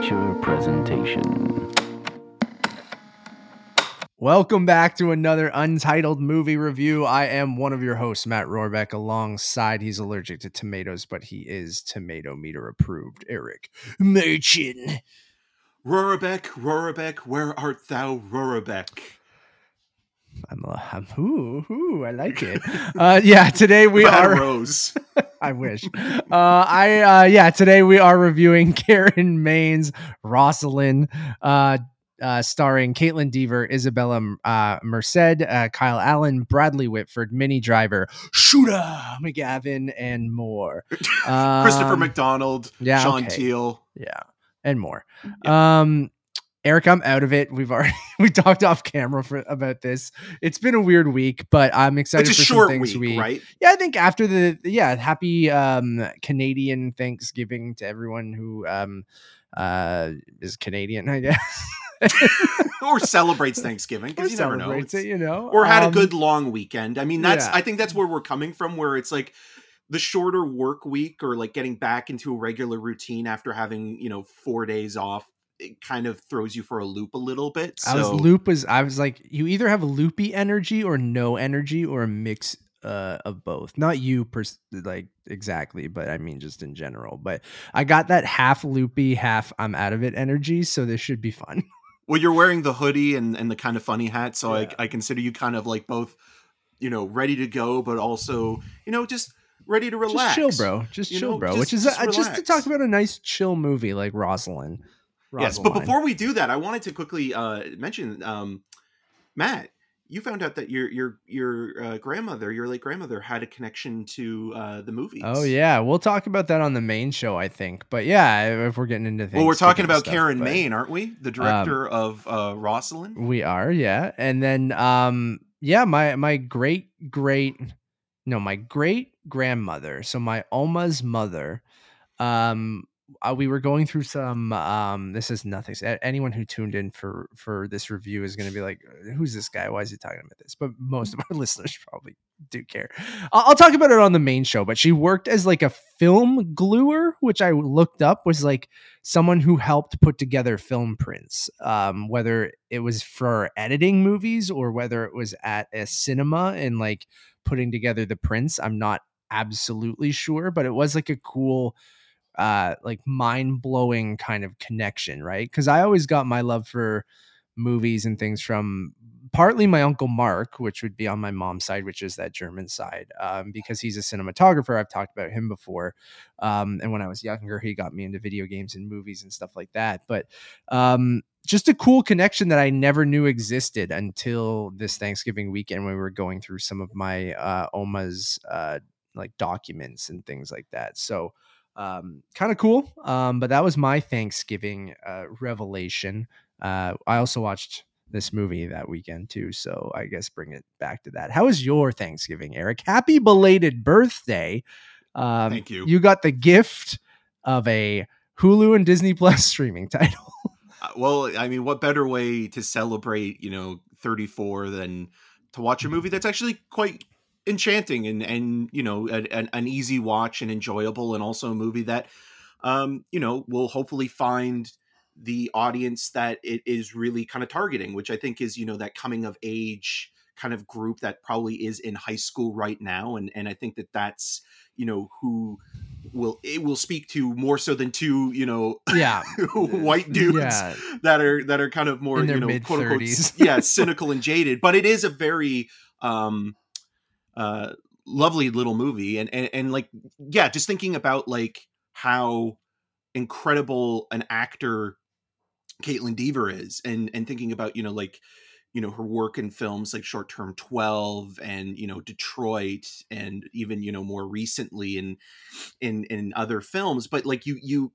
Amateur presentation. Welcome back to another untitled movie review. I am one of your hosts, Matt Rohrbeck. Alongside, he's allergic to tomatoes, but he is tomato meter approved. Eric Machin. Rorabeck, Rorabeck, where art thou, Rorabeck? I'm, I'm ooh, ooh, I like it. Uh, yeah, today we If I had a are. rose. I wish. Uh, I uh, yeah, today we are reviewing Karen Maine's, Rosaline, uh, uh, starring Kaitlyn Dever, Isabela uh, Merced, uh, Kyle Allen, Bradley Whitford, Minnie Driver, Shooter McGavin, and more. Christopher Um, McDonald, yeah, Sean okay. Teale. yeah, and more. Um, Eric, I'm out of it. We've already we talked off camera for about this. It's been a weird week, but I'm excited It's a for some short things week, we right? yeah, I think after the yeah, happy um Canadian Thanksgiving to everyone who um uh is Canadian, I guess. or celebrates Thanksgiving because you never know. it, you know. Or had a Um, good long weekend. I mean, that's yeah. I think that's where we're coming from, where it's like the shorter work week or like getting back into a regular routine after having you know four days off. It kind of throws you for a loop a little bit. So I was loop was I was like, you either have loopy energy or no energy or a mix uh of both. Not you per like exactly, but I mean just in general. But I got that half loopy, half I'm out of it energy, so this should be fun. Well, you're wearing the hoodie and, and the kind of funny hat, so Yeah. I, I consider you kind of like both, you know, ready to go, but also, you know, just ready to relax. Just chill, bro. Just You chill, know, bro. just- Which is just uh, just to talk about a nice chill movie like Rosaline. Yes, but before we do that, I wanted to quickly uh, mention, um, Matt, you found out that your your your uh, grandmother, your late grandmother, had a connection to uh, the movies. Oh yeah, we'll talk about that on the main show, I think. But yeah, if we're getting into things, Well, we're talking about Karen Maine, aren't we? Um, The director of uh, Rosaline. We are, yeah. And then um yeah, my my great great no, my great grandmother, so my Oma's mother, um uh, we were going through some um this is nothing anyone who tuned in for for this review is going to be like who's this guy? Why is he talking about this? But most of our listeners probably do care. I'll, I'll talk about it on the main show but she worked as like a film gluer which i looked up was like someone who helped put together film prints um whether it was for editing movies or whether it was at a cinema and like putting together the prints. I'm not absolutely sure but it was like a cool uh like mind-blowing kind of connection right? Because i always got my love for movies and things from partly my uncle mark which would be on my mom's side which is that german side um, because he's a cinematographer. I've talked about him before um, and when i was younger he got me into video games and movies and stuff like that. But um, just a cool connection that i never knew existed until this thanksgiving weekend when we were going through some of my uh, oma's uh, like documents and things like that. So um, kind of cool. Um, but that was my Thanksgiving uh, revelation. Uh, I also watched this movie that weekend too, so I guess bring it back to that. How was your Thanksgiving, Eric? Happy belated birthday! Um, Thank you. You got the gift of a Hulu and Disney Plus streaming title. Uh, well, I mean, what better way to celebrate, you know, 34 than to watch a movie that's actually quite enchanting and and you know an, an, easy watch and enjoyable and also a movie that um you know will hopefully find the audience that it is really kind of targeting which i think is you know that coming of age kind of group that probably is in high school right now and and i think that that's you know who will it will speak to more so than two you know yeah, white dudes yeah, that are that are kind of more you know quote unquote yeah cynical and jaded but it is a very um uh lovely little movie and and, and like yeah just thinking about like how incredible an actor Kaitlyn Dever is and and thinking about you know like you know her work in films like short term 12 and you know Detroit and even you know more recently in in in other films but like you you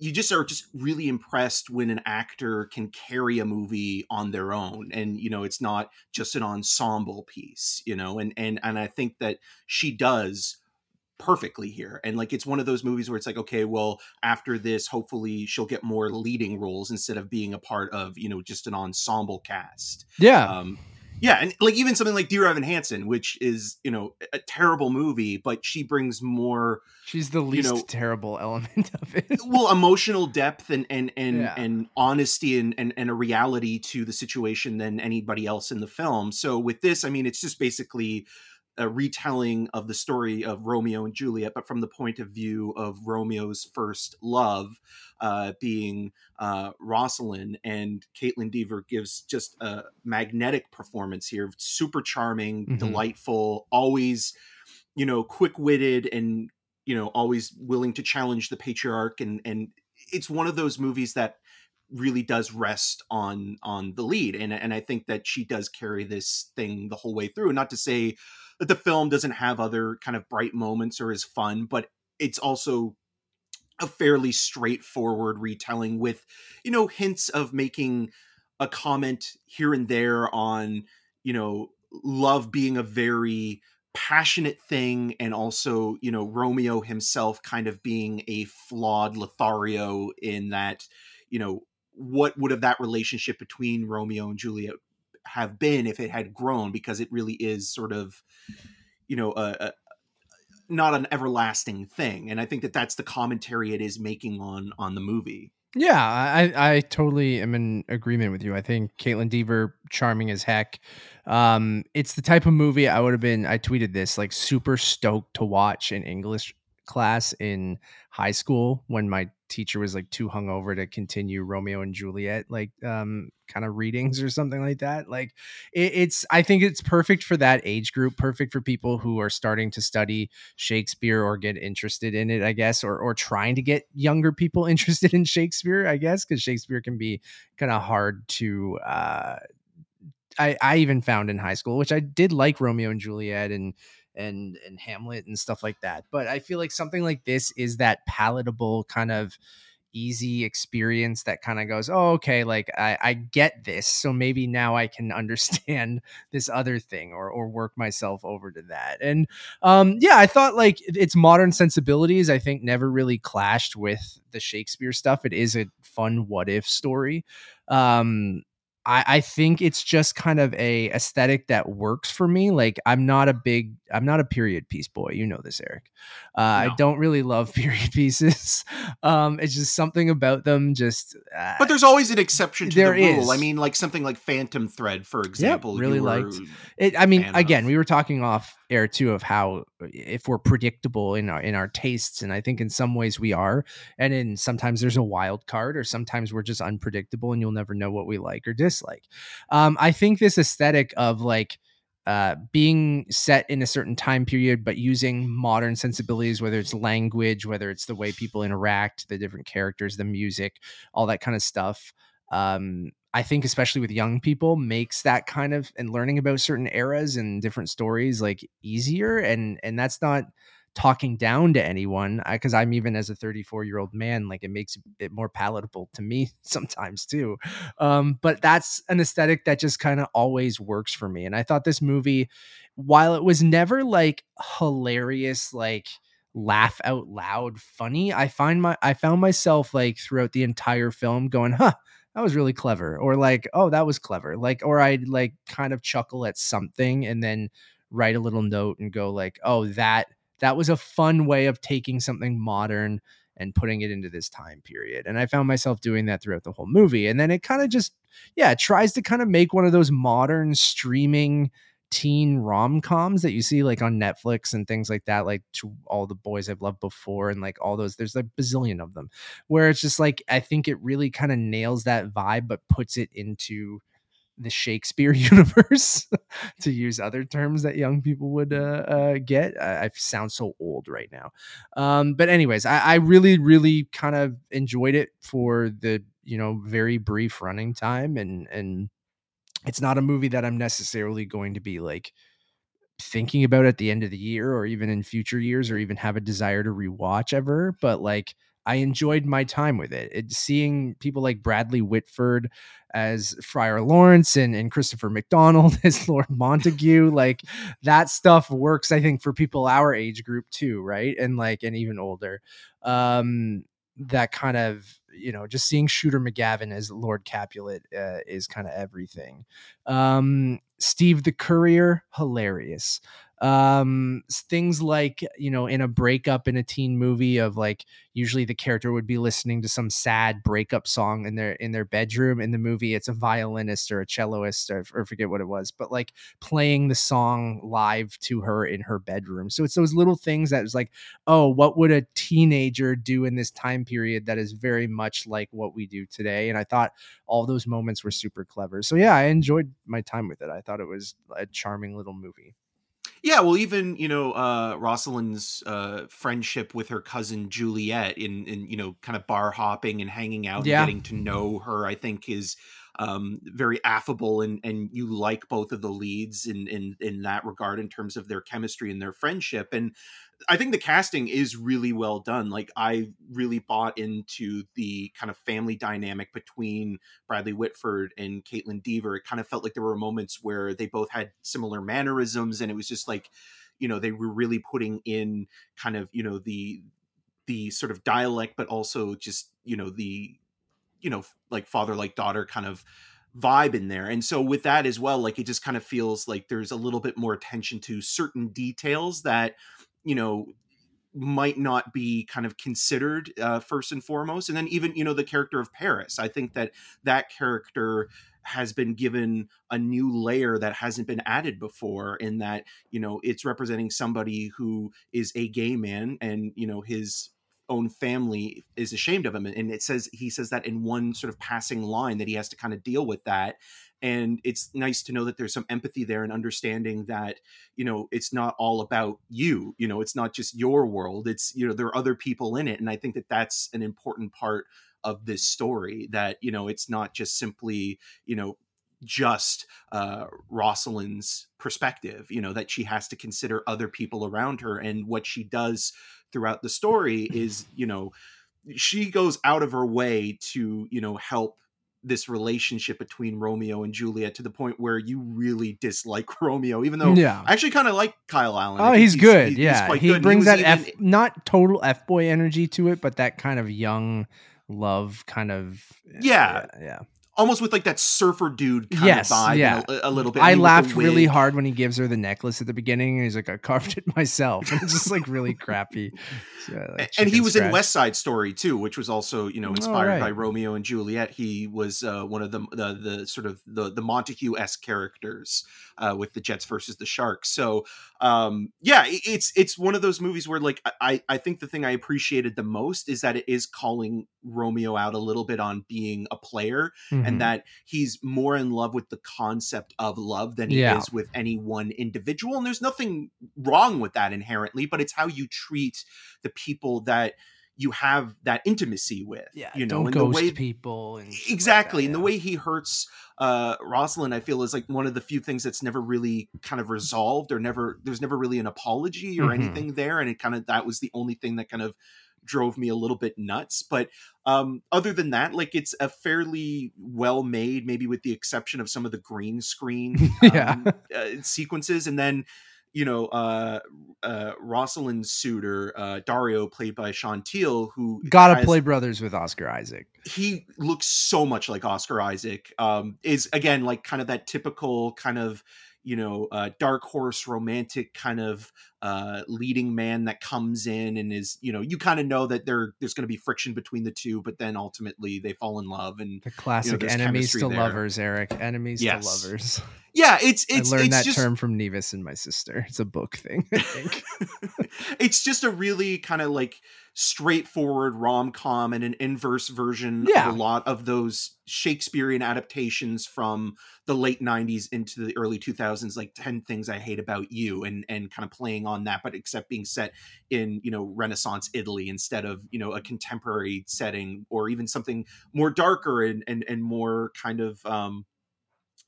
you just are just really impressed when an actor can carry a movie on their own and you know it's not just an ensemble piece you know and and and I think that she does perfectly here and like it's one of those movies where it's like okay well after this hopefully she'll get more leading roles instead of being a part of you know just an ensemble cast yeah. um Yeah, and like even something like Dear Evan Hansen, which is you know a terrible movie, but she brings more She's the least know- terrible element of it. well emotional depth and and and Yeah. and honesty and, and and a reality to the situation than anybody else in the film. So with this, I mean, it's just basically a retelling of the story of Romeo and Juliet, but from the point of view of Romeo's first love, uh, being uh, Rosaline, and Kaitlyn Dever gives just a magnetic performance here, super charming, Mhm. delightful, always, you know, quick witted and you know always willing to challenge the patriarch and and it's one of those movies that really does rest on on the lead and and I think that she does carry this thing the whole way through not to say that the film doesn't have other kind of bright moments or is fun but it's also a fairly straightforward retelling with you know hints of making a comment here and there on you know love being a very passionate thing and also you know romeo himself kind of being a flawed lothario in that you know what would have that relationship between romeo and juliet have been if it had grown because it really is sort of you know a, a not an everlasting thing and i think that that's the commentary it is making on on the movie Yeah, I, I totally am in agreement with you. I think Kaitlyn Dever, charming as heck. Um, it's the type of movie I would have been. I tweeted this like super stoked to watch in English class in high school when my teacher was like too hungover to continue Romeo and Juliet like um kind of readings or something like that. Like it, it's I think it's perfect for that age group, perfect for people who are starting to study Shakespeare or get interested in it, I guess, or or trying to get younger people interested in Shakespeare, I guess, because Shakespeare can be kind of hard to uh I, I even found in high school, which I did like Romeo and Juliet and and and Hamlet and stuff like that. But I feel like something like this is that palatable kind of easy experience that kind of goes, oh, okay, like I, I get this. So maybe now I can understand this other thing or or work myself over to that. And um yeah, I thought like its modern sensibilities, I think, never really clashed with the Shakespeare stuff. It is a fun what if story. Um I, I think it's just kind of a aesthetic that works for me. Like I'm not a big, I'm not a period piece boy. You know this, Eric. Uh, I don't really love period pieces. Um, it's just something about them. Just, uh, but there's always an exception to the rule is. i mean like something like phantom thread for example really you liked. it, I mean, again, of. we were talking off air too of how uh, if we're predictable in our in our tastes, and I think in some ways we are, and in sometimes there's a wild card, or sometimes we're just unpredictable, and you'll never know what we like or dislike. Um, I think this aesthetic of like uh, being set in a certain time period, but using modern sensibilities, whether it's language, whether it's the way people interact, the different characters, the music, all that kind of stuff. Um, I think, especially with young people, makes that kind of and learning about certain eras and different stories like easier. And and that's not talking down to anyone because I'm even as a 34 year old man, like it makes it more palatable to me sometimes too. Um, but that's an aesthetic that just kind of always works for me. And I thought this movie, while it was never like hilarious, like laugh out loud funny, I find my I found myself like throughout the entire film going, huh, that was really clever. Or like, oh, that was clever. Like, or I'd like kind of chuckle at something and then write a little note and go like, oh, that that was a fun way of taking something modern and putting it into this time period. And I found myself doing that throughout the whole movie. And then it kind of just, yeah, it tries to kind of make one of those modern streaming teen rom-coms that you see like on Netflix and things like that, like to all the boys I've loved before and like all those, there's like bazillion of them where it's just like, I think it really kind of nails that vibe, but puts it into the Shakespeare universe, to use other terms that young people would uh, uh, get. I, I sound so old right now. Um, but anyways, I, I really, really kind of enjoyed it for the you know very brief running time, and and it's not a movie that I'm necessarily going to be like thinking about at the end of the year or even in future years or even have a desire to rewatch ever. But like I enjoyed my time with it. it seeing people like Bradley Whitford as Friar Lawrence and, and Christopher McDonald as Lord Montague, like that stuff works, I think, for people our age group too, right? And like and even older. Um that kind of you know just seeing Shooter McGavin as Lord Capulet uh, is kind of everything. Um, Steve the Courier, hilarious um things like you know in a breakup in a teen movie of like usually the character would be listening to some sad breakup song in their in their bedroom. In the movie it's a violinist or a celloist or, or forget what it was but like playing the song live to her in her bedroom. So it's those little things that was like oh what would a teenager do in this time period that is very much like what we do today? And i thought all those moments were super clever. So yeah i enjoyed my time with it. I thought it was a charming little movie yeah, well, even you know uh, Rosaline's uh, friendship with her cousin Juliet in in you know kind of bar hopping and hanging out, Yeah. and getting to know her, I think is um, very affable, and and you like both of the leads in in in that regard in terms of their chemistry and their friendship, and I think the casting is really well done. Like I really bought into the kind of family dynamic between Bradley Whitford and Kaitlyn Dever. It kind of felt like there were moments where they both had similar mannerisms, and it was just like, you know, they were really putting in kind of, you know, the the sort of dialect, but also just, you know, the, you know, like father like daughter kind of vibe in there. And so with that as well, like it just kind of feels like there's a little bit more attention to certain details that, you know, might not be kind of considered uh, first and foremost and then even you know the character of paris i think that that character has been given a new layer that hasn't been added before in that you know it's representing somebody who is a gay man and you know his own family is ashamed of him. And it says he says that in one sort of passing line that he has to kind of deal with that. And it's nice to know that there's some empathy there and understanding that you know it's not all about you. You know it's not just your world. It's you know there are other people in it. And i think that that's an important part of this story that you know it's not just simply you know just uh rosaline's perspective you know that she has to consider other people around her and what she does throughout the story is you know she goes out of her way to you know help this relationship between Romeo and Juliet to the point where you really dislike Romeo, even though yeah I actually kind of like Kyle Allen. Oh, think he's, good. he's yeah, quite he good. Brings was that f not total f boy energy to it, but that kind of young love kind of Yeah. yeah. yeah. Almost with like that surfer dude kind Yes, of vibe yeah. a, a little bit. I mean, laughed really hard when he gives her the necklace at the beginning, and he's like, "I carved it myself." And it's just like really crappy. So, like, and he was in. West Side Story too, which was also you know Oh, inspired right. by Romeo and Juliet. He was uh, one of the, the the sort of the the Montague esque characters uh, with the Jets versus the Sharks. So um, yeah, it's it's one of those movies where like I I think the thing I appreciated the most is that it is calling Romeo out a little bit on being a player Mhm. and that he's more in love with the concept of love than he Yeah. is with any one individual. And there's nothing wrong with that inherently, but it's how you treat the people that you have that intimacy with. yeah, you know, don't and the way people and shit like exactly that, and the way he hurts uh rosaline i feel is like one of the few things that's never really kind of resolved or never there's never really an apology or Mhm. anything there and it kind of that was the only thing that kind of drove me a little bit nuts but um other than that like it's a fairly well made maybe with the exception of some of the green screen Yeah. um, uh, sequences and then you know uh uh rosaline's suitor uh dario played by sean teale who Gotta has- play brothers with Oscar Isaac. he looks so much like Oscar Isaac. Um, is again like kind of that typical kind of you know uh, dark horse romantic kind of uh, leading man that comes in and is you know you kind of know that there there's going to be friction between the two, but then ultimately they fall in love and The classic there's enemies to there. lovers, Eric. Enemies Yes. to lovers. yeah, it's it's I learned it's that just term from Nevis and my sister. It's a book thing, I think. it's just a really kind of like straightforward rom-com and an inverse version Yeah. of a lot of those shakespearean adaptations from the late 90s into the early 2000s like 10 things i hate about you and and kind of playing on that but except being set in you know renaissance italy instead of you know a contemporary setting or even something more darker and and, and more kind of um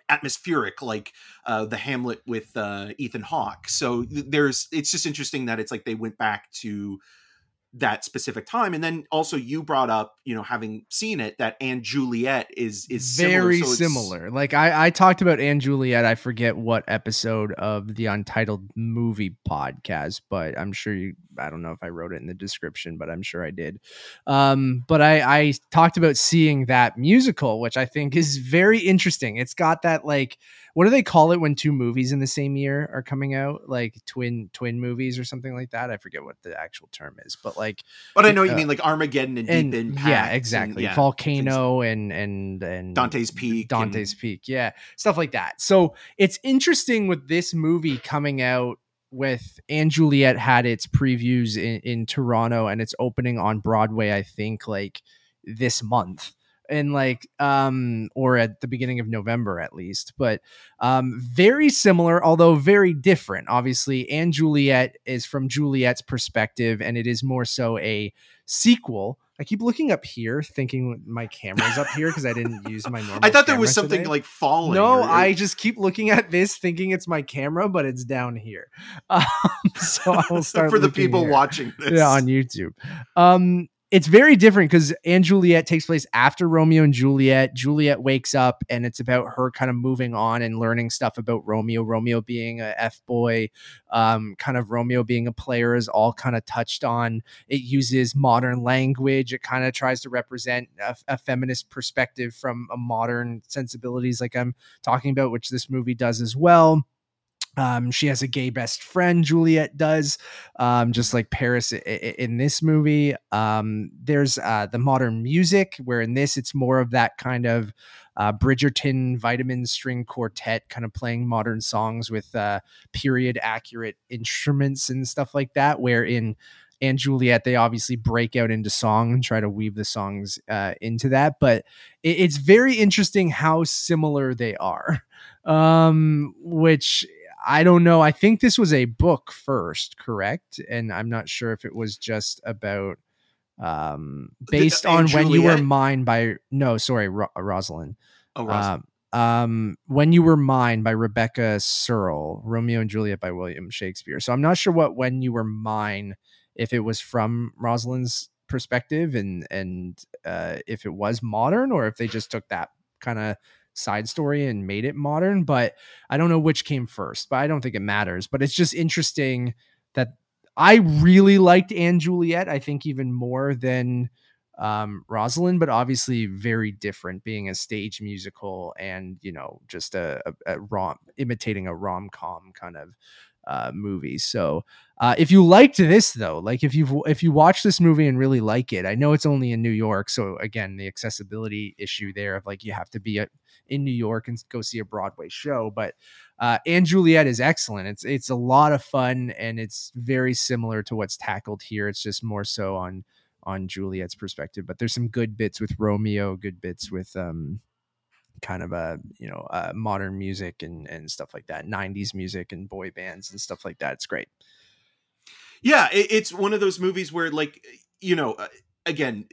atmospheric like uh the hamlet with uh ethan hawke so th- there's it's just interesting that it's like they went back to that specific time and then also you brought up you know having seen it that and juliet is is very similar, so similar. Like I, I talked about and Juliet. I forget what episode of the Untitled Movie podcast, but I'm sure you. I don't know if I wrote it in the description, but I'm sure I did. Um, but I, I talked about seeing that musical, which I think is very interesting. It's got that like, what do they call it when two movies in the same year are coming out? Like twin twin movies or something like that. I forget what the actual term is, but like but i know what you uh, mean like armageddon and, and deep impact yeah, and- exactly. yeah, Volcano and and and dante's peak Dante's and- Peak, yeah, stuff like that. So it's interesting with this movie coming out with and Juliet had its previews in, in Toronto and it's opening on Broadway, I think, like this month. And like um or at the beginning of November at least, but um very similar, although very different. Obviously, and Juliet is from Juliet's perspective, and it is more so a sequel. I keep looking up here, thinking my camera's up here because I didn't use my normal. i thought there was something today. like falling No, or- I just keep looking at this, thinking it's my camera, but it's down here. Um, so I will start for the people here. watching this Yeah, on YouTube. Um, it's very different because and Juliet takes place after Romeo and Juliet. Juliet wakes up and it's about her kind of moving on and learning stuff about Romeo. Romeo being a f boy, um, kind of Romeo being a player is all kind of touched on. It uses modern language. It kind of tries to represent a, a feminist perspective from a modern sensibilities, like I'm talking about, which this movie does as well. Um, she has a gay best friend, Juliet does, um, just like Paris i- i- in this movie. Um, there's uh, the modern music, where in this it's more of that kind of uh, Bridgerton vitamin string quartet, kind of playing modern songs with uh, period accurate instruments and stuff like that. Where in and Juliet, they obviously break out into song and try to weave the songs uh, into that. But it, it's very interesting how similar they are. Um, which I don't know. I think this was a book first, correct? And I'm not sure if it was just about um based on and when you were mine by no, sorry, Ro- Rosaline. oh. Um, um, When You Were Mine by Rebecca Serle, Romeo and Juliet by William Shakespeare. So I'm not sure what When You Were Mine, if it was from Rosaline's perspective and and uh, if it was modern or if they just took that kind of side story and made it modern. But I don't know which came first, but I don't think it matters. But it's just interesting that I really liked and Juliet. I think even more than um Rosaline, but obviously very different being a stage musical and you know just a, a, a rom imitating a rom-com kind of uh movie. So uh if you liked this though, like if you've if you watch this movie and really like it, I know it's only in New York, so again the accessibility issue there of like you have to be at, in New York and go see a Broadway show, but uh and Juliet is excellent. It's it's a lot of fun and it's very similar to what's tackled here. It's just more so on on Juliet's perspective, but there's some good bits with Romeo, good bits with um kind of a you know uh, modern music and and stuff like that, 90s music and boy bands and stuff like that. It's great. yeah it, it's one of those movies where like you know uh, again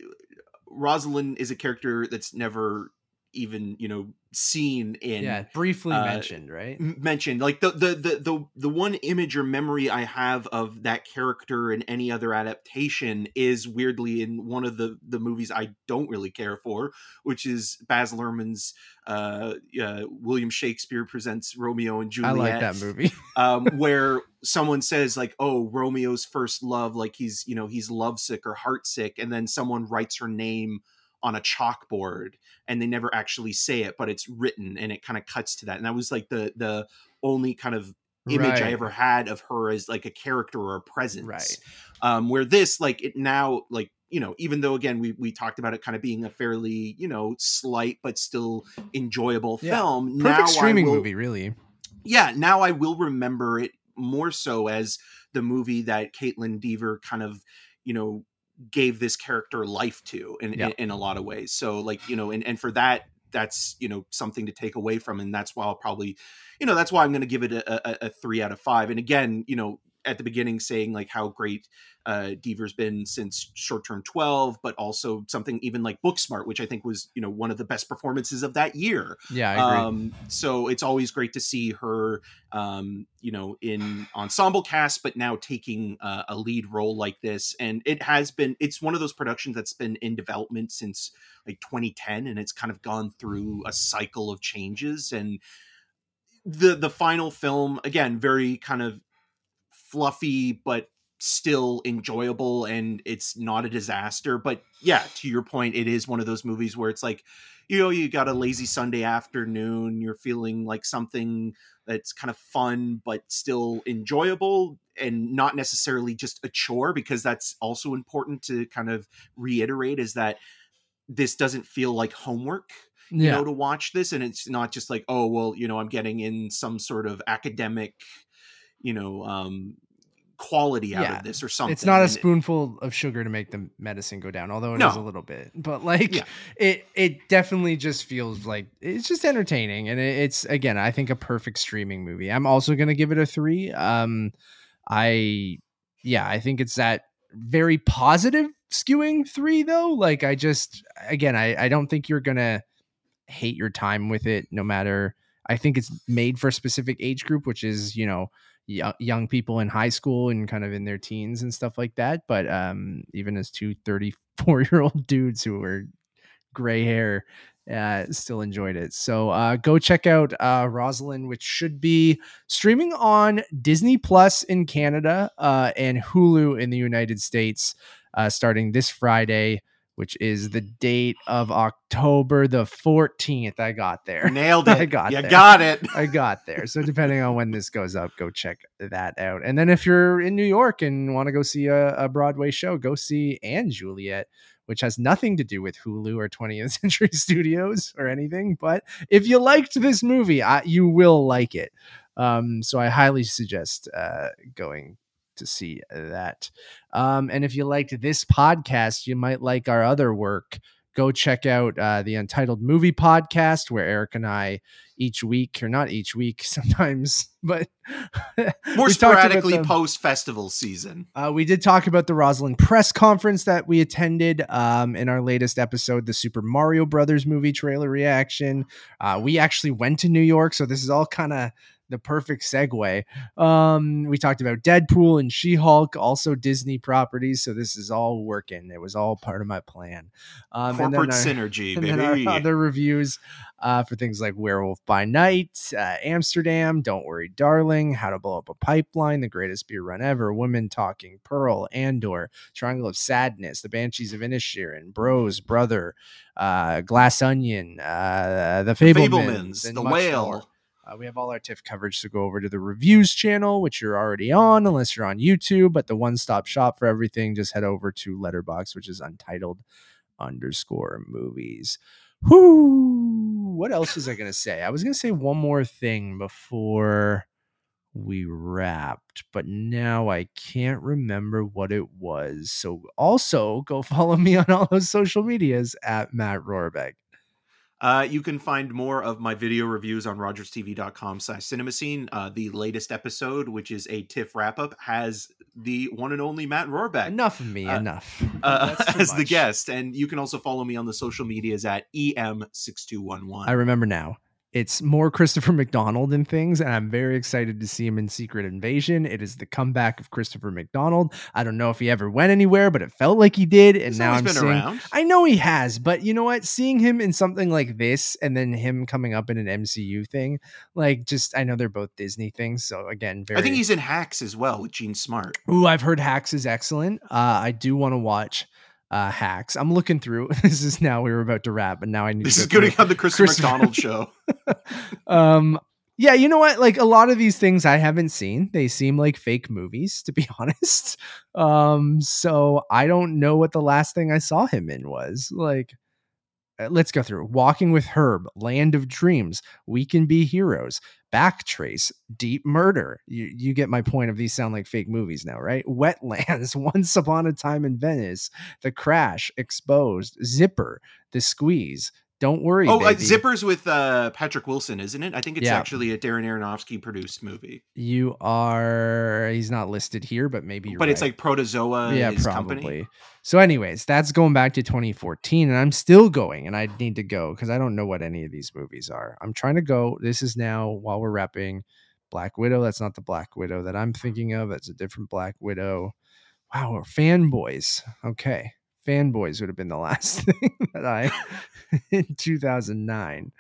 rosaline is a character that's never even you know seen in yeah, briefly uh, mentioned, right? mentioned like the, the the the the one image or memory i have of that character in any other adaptation is weirdly in one of the the movies i don't really care for which is baz luhrmann's uh, uh william shakespeare presents romeo and juliet I like that movie. um, where someone says like, "Oh, Romeo's first love," like he's you know he's lovesick or heartsick, and then someone writes her name on a chalkboard, and they never actually say it, but it's written, and it kind of cuts to that. And that was like the the only kind of image I ever had of her as like a character or a presence. Right. Um, where this like it now like you know even though again we we talked about it kind of being a fairly you know slight but still enjoyable Yeah. film. Perfect now streaming will, movie, really. yeah, now I will remember it more so as the movie that Kaitlyn Dever kind of, you know, gave this character life to in, Yeah. in, in a lot of ways. So like, you know, and, and for that, that's, you know, something to take away from. And that's why I'll probably, you know, that's why I'm going to give it a, a, a three out of five. And again, you know, at the beginning saying like how great uh, Dever's been since Short Term 12, but also something even like Booksmart, which I think was you know one of the best performances of that year. Yeah. Um, so it's always great to see her, um, you know, in ensemble cast, but now taking uh, a lead role like this. And it has been, it's one of those productions that's been in development since like 2010, and it's kind of gone through a cycle of changes. And the the final film, again, very kind of fluffy, but still enjoyable and it's not a disaster but yeah to your point it is one of those movies where it's like you know you got a lazy sunday afternoon you're feeling like something that's kind of fun but still enjoyable and not necessarily just a chore because that's also important to kind of reiterate is that this doesn't feel like homework you yeah. know to watch this and it's not just like oh well you know i'm getting in some sort of academic you know um quality out Yeah. of this or something it's not a And- spoonful of sugar to make the medicine go down, although it is No. a little bit. But like Yeah. it it definitely just feels like it's just entertaining and it, it's again, I think a perfect streaming movie. I'm also going to give it a 3. Um I yeah, I think it's that very positive skewing 3 though. Like I just again, I I don't think you're going to hate your time with it no matter I think it's made for a specific age group which is, you know, young people in high school and kind of in their teens and stuff like that. But um, even as two 34 year old dudes who were gray hair, uh, still enjoyed it. So uh, go check out uh, Rosaline, which should be streaming on Disney Plus in Canada uh, and Hulu in the United States uh, starting this Friday. Which is the date of October the 14th. I got there. nailed it. I got you there. got it I got there. So depending on when this goes up, go check that out. And then if you're in New York and want to go see a, a Broadway show, go see and Juliet, which has nothing to do with Hulu or 20th Century Studios or anything. But if you liked this movie, I, you will like it. Um, so I highly suggest uh, going to see that. Um, and if you liked this podcast, you might like our other work. Go check out uh, the Untitled Movie Podcast, where Eric and I each week, or not each week, sometimes, but more we talked about sporadically the- post festival season uh, we did talk about the Rosaline press conference that we attended um, in our latest episode, the Super Mario Brothers movie trailer reaction. Uh, we actually went to New York, so this is all kind of the perfect segue. Um, we talked about Deadpool and She Hulk, also Disney properties. So this is all working. It was all part of my plan. Um, and corporate our- synergy and then our other reviews uh, for things like Werewolf by Night, uh, Amsterdam, Don't Worry, Darling, How to Blow Up a Pipeline, The Greatest Beer Run Ever, Women Talking, Pearl, Andor, Triangle of Sadness, The Banshees of Inisherin, Bros, Brother, uh, Glass Onion, uh, The Fabelmans, Fabelmans, and the whale more. Uh, we have all our TIFF coverage, so go over to the reviews channel, which you're already on, unless you're on YouTube. But the one-stop shop for everything, just head over to Letterboxd, which is untitled underscore movies. Whoo! What else was I gonna say? I was gonna say one more thing before we wrapped, but now I can't remember what it was. So also go follow me on all those social medias at Matt Rohrbeck. Uh, you can find more of my video reviews on rogerstv.com slash cinemascene. Uh, the latest episode, which is a TIFF wrap-up, has the one and only Matt Rohrbeck Enough of me, Uh, enough. uh, That's too as the guest. And you can also follow me on the social medias at E EM6211. I remember now. It's more Christopher McDonald in things, and I'm very excited to see him in Secret Invasion. It is the comeback of Christopher McDonald. I don't know if he ever went anywhere, but it felt like he did, and He's now I'm been seeing. around. I know he has, but you know what? Seeing him in something like this, and then him coming up in an MCU thing, like just I know they're both Disney things, so again, very. I think he's in Hacks as well with Jean Smart. Ooh, I've heard Hacks is excellent. Uh, I do want to watch uh, Hacks. I'm looking through. This is now we were about to wrap, but now I need This to is go going become the Christopher Christopher- McDonald show. um yeah you know what like a lot of these things i haven't seen they seem like fake movies to be honest um so i don't know what the last thing i saw him in was like Uh, let's go through. Walking with herb land of dreams we can be heroes backtrace deep murder. You, you get my point of these sound like fake movies now right? Wetlands once upon a time in venice the crash exposed zipper the squeeze Don't worry. Oh, uh. Zippers with uh, Patrick Wilson, isn't it? I think it's Yeah. actually a Darren Aronofsky produced movie, You are. He's not listed here, but maybe you're but it's like Protozoa. yeah, probably. company. So, anyways, that's going back to 2014, and I'm still going, and I need to go because I don't know what any of these movies are. I'm trying to go. This is now while we're wrapping Black Widow. That's not the Black Widow that I'm thinking of. That's a different Black Widow. Wow, we're fanboys. Okay, fanboys would have been the last thing that I in 2009.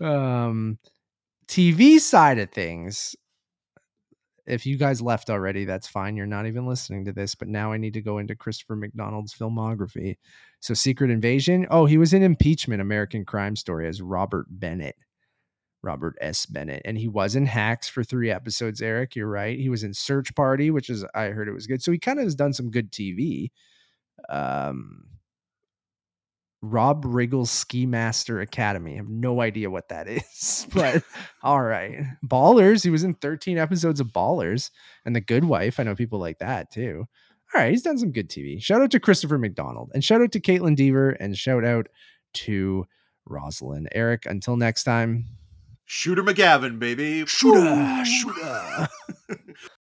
Um, TV side of things, if you guys left already, that's fine. You're not even listening to this. But now I need to go into Christopher McDonald's filmography. So, Secret Invasion. Oh, he was in Impeachment, American Crime Story as Robert Bennett, Robert S. Bennett, and he was in Hacks for three episodes. Eric, you're right. He was in Search Party, which is I heard it was good. So he kind of has done some good TV. Um, Rob Riggle's Ski Master Academy. I have no idea what that is, but all right. Ballers. He was in 13 episodes of Ballers and The Good Wife. I know people like that too. All right. He's done some good TV. Shout out to Christopher McDonald and shout out to Kaitlyn Dever and shout out to Rosaline. Eric, until next time. Shooter McGavin, baby. Shooter, shooter.